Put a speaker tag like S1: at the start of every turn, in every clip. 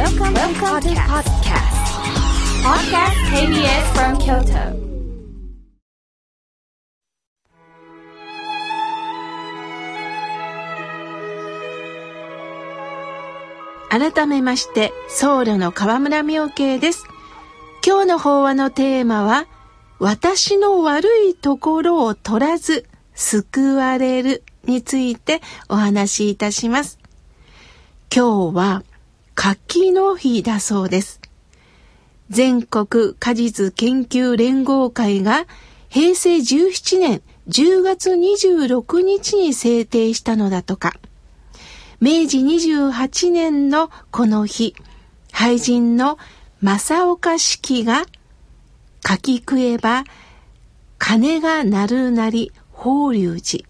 S1: Welcome, Welcome to podcast. Podcast KBS from Kyoto.
S2: 改めまして、僧侶の河村明慶です。今日の法話のテーマは、私の悪いところを取らず救われるについてお話しいたします。今日は柿の日だそうです。全国果実研究連合会が平成17年10月26日に制定したのだとか。明治28年のこの日、俳人の正岡式が書き食えば鐘が鳴るなり法隆寺。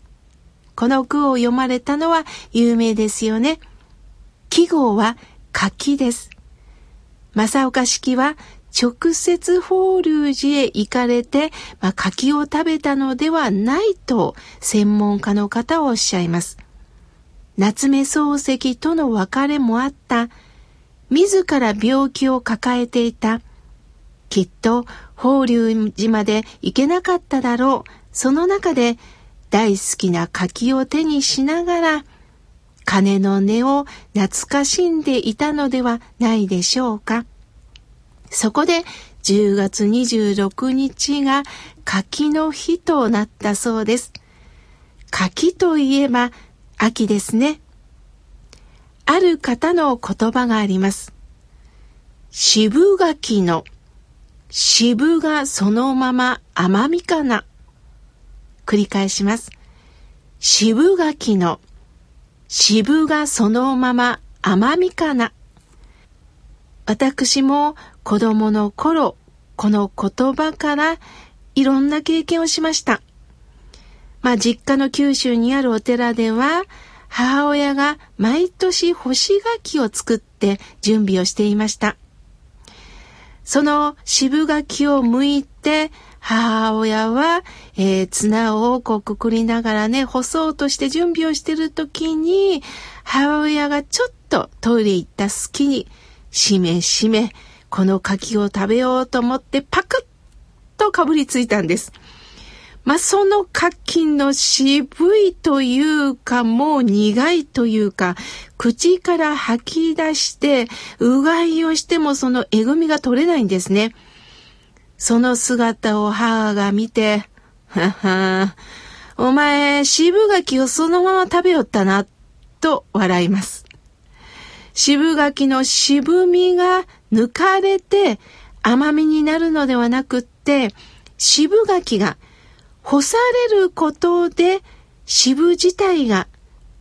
S2: この句を読まれたのは有名ですよね。季語は柿です。正岡式は直接法隆寺へ行かれて、まあ、柿を食べたのではないと専門家の方はおっしゃいます。夏目漱石との別れもあった、自ら病気を抱えていた、きっと法隆寺まで行けなかっただろう。その中で大好きな柿を手にしながら、鐘の音を懐かしんでいたのではないでしょうか。そこで10月26日が柿の日となったそうです。柿といえば秋ですね。ある方の言葉があります。渋柿の渋がそのまま甘みかな。繰り返します。渋柿の渋がそのまま甘みかな。私も子供の頃、この言葉からいろんな経験をしました。まあ実家の九州にあるお寺では母親が毎年干し柿を作って準備をしていました。その渋柿を剥いて母親は、えー、綱をこうくくりながらね、干そうとして準備をしてる時に、母親がちょっとトイレ行った隙に、しめしめ、この柿を食べようと思ってパクッとかぶりついたんです。まあ、その柿の渋いというか、もう苦いというか、口から吐き出して、うがいをしてもそのえぐみが取れないんですね。その姿を母が見て、ははお前、渋柿をそのまま食べよったな、と笑います。渋柿の渋みが抜かれて甘みになるのではなくって、渋柿が干されることで渋自体が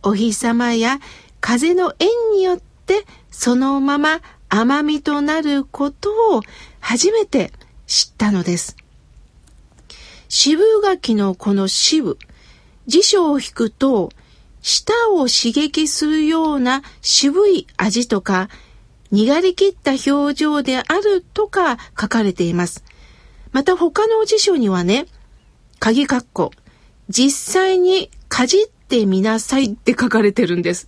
S2: お日様や風の縁によってそのまま甘みとなることを初めて知ったのです。渋柿のこの渋、辞書を引くと舌を刺激するような渋い味とか、にがりきった表情であるとか書かれています。また他の辞書にはね、鍵括弧、実際にかじってみなさいって書かれてるんです。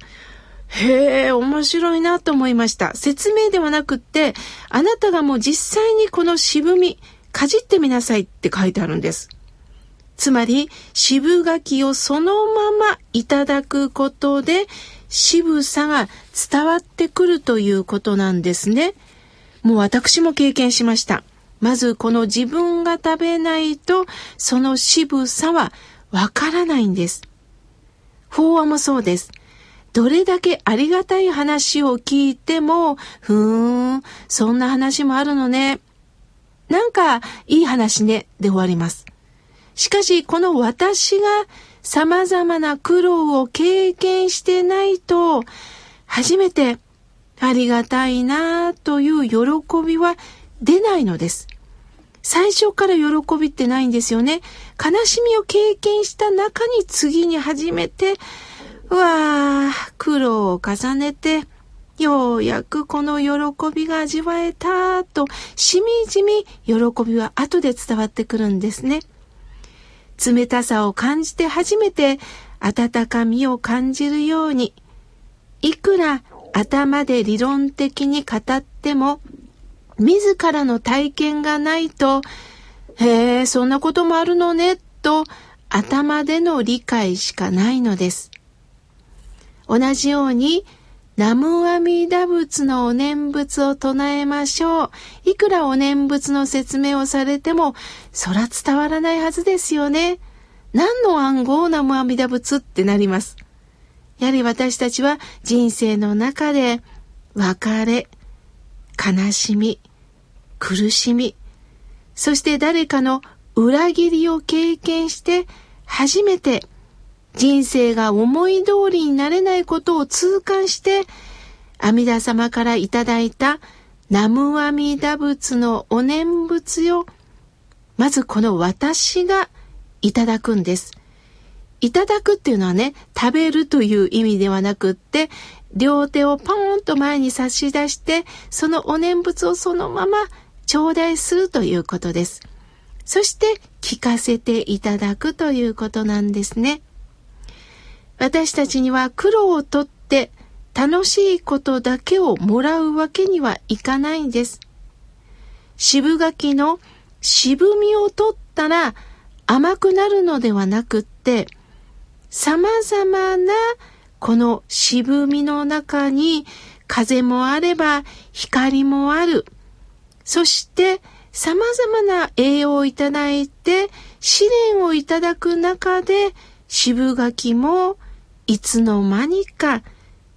S2: へえ、面白いなと思いました。説明ではなくって、あなたがもう実際にこの渋み、かじってみなさいって書いてあるんです。つまり、渋柿をそのままいただくことで、渋さが伝わってくるということなんですね。もう私も経験しました。まずこの自分が食べないと、その渋さはわからないんです。法話もそうです。どれだけありがたい話を聞いても、ふーん、そんな話もあるのね。なんか、いい話ね、で終わります。しかし、この私が様々な苦労を経験してないと、初めてありがたいなという喜びは出ないのです。最初から喜びってないんですよね。悲しみを経験した中に次に初めて、うわー、苦労を重ねて、ようやくこの喜びが味わえたと、しみじみ喜びは後で伝わってくるんですね。冷たさを感じて初めて温かみを感じるように、いくら頭で理論的に語っても、自らの体験がないと、へえ、そんなこともあるのね、と頭での理解しかないのです。同じように、ナムアミダ仏のお念仏を唱えましょう。いくらお念仏の説明をされても、そら伝わらないはずですよね。何の暗号ナムアミダ仏ってなります。やはり私たちは人生の中で別れ、悲しみ、苦しみ、そして誰かの裏切りを経験して初めて人生が思い通りになれないことを痛感して阿弥陀様からいただいた南無阿弥陀仏のお念仏をまずこの私がいただくんです。いただくっていうのはね、食べるという意味ではなくって、両手をポーンと前に差し出して、そのお念仏をそのまま頂戴するということです。そして聞かせていただくということなんですね。私たちには苦労をとって楽しいことだけをもらうわけにはいかないんです。渋柿の渋みを取ったら甘くなるのではなくって、様々なこの渋みの中に風もあれば光もある。そして様々な栄養をいただいて試練をいただく中で渋柿もいつの間にか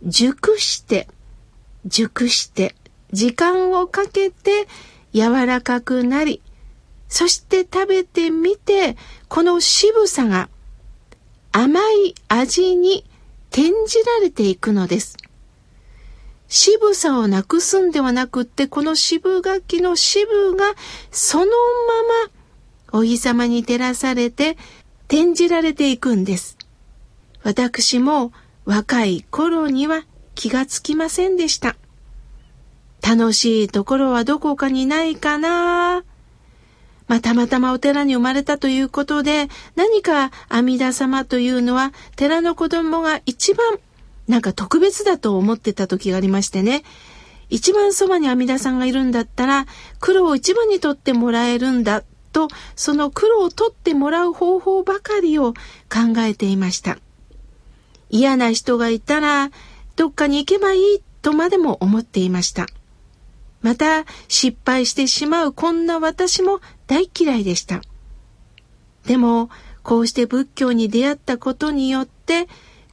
S2: 熟して熟して時間をかけて柔らかくなりそして食べてみてこの渋さが甘い味に転じられていくのです。渋さをなくすんではなくって、この渋柿の渋がそのままお日様に照らされて転じられていくんです。私も若い頃には気がつきませんでした。楽しいところはどこかにないかなまあ、たまたまお寺に生まれたということで、何か阿弥陀様というのは、寺の子供が一番なんか特別だと思ってた時がありましてね。一番そばに阿弥陀さんがいるんだったら、苦労を一番にとってもらえるんだと、その苦労を取ってもらう方法ばかりを考えていました。嫌な人がいたら、どっかに行けばいいとまでも思っていました。また、失敗してしまうこんな私も大嫌いでした。でも、こうして仏教に出会ったことによって、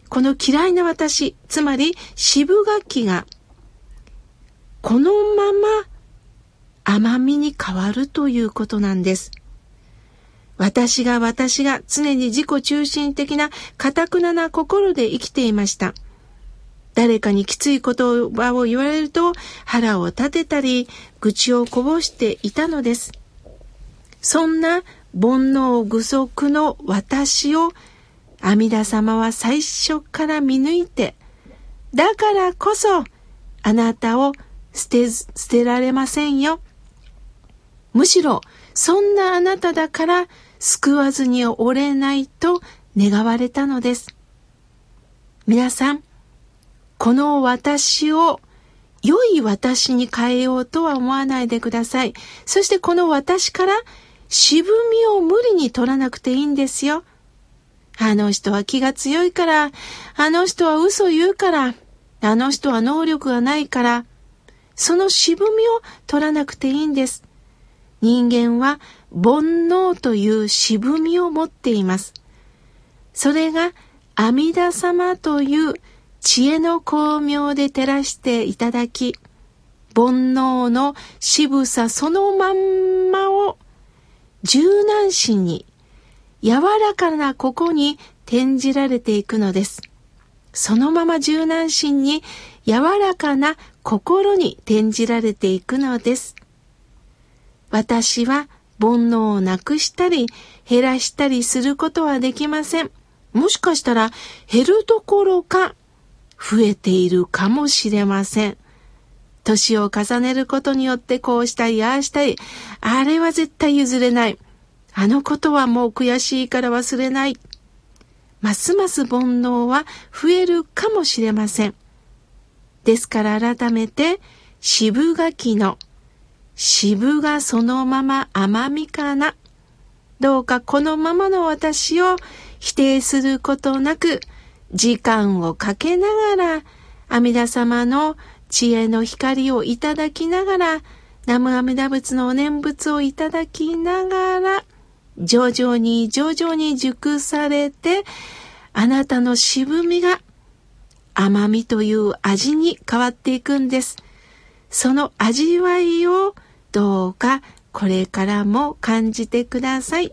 S2: この嫌いな私、つまり渋柿が、このまま甘みに変わるということなんです。私が私が常に自己中心的な堅くなな心で生きていました。誰かにきつい言葉を言われると腹を立てたり愚痴をこぼしていたのです。そんな煩悩具足の私を阿弥陀様は最初から見抜いて、だからこそあなたを捨て、捨てられませんよ。むしろ、そんなあなただから救わずにおれないと願われたのです。皆さん、この私を良い私に変えようとは思わないでください。そしてこの私から渋みを無理に取らなくていいんですよ。あの人は気が強いから、あの人は嘘言うから、あの人は能力がないから、その渋みを取らなくていいんです。人間は煩悩という渋みを持っています。それが阿弥陀様という知恵の光明で照らしていただき、煩悩の渋さそのまんまを柔軟心に柔らかなここに転じられていくのです。そのまま柔軟心に柔らかな心に転じられていくのです。私は煩悩をなくしたり減らしたりすることはできません。もしかしたら減るどころか増えているかもしれません。年を重ねることによってこうしたい、ああしたい、あれは絶対譲れない。あのことはもう悔しいから忘れない。ますます煩悩は増えるかもしれません。ですから改めて渋柿の渋がそのまま甘みかな。どうかこのままの私を否定することなく時間をかけながら阿弥陀様の知恵の光をいただきながら南無阿弥陀仏のお念仏をいただきながら徐々に徐々に熟されてあなたの渋みが甘みという味に変わっていくんです。その味わいをどうかこれからも感じてください。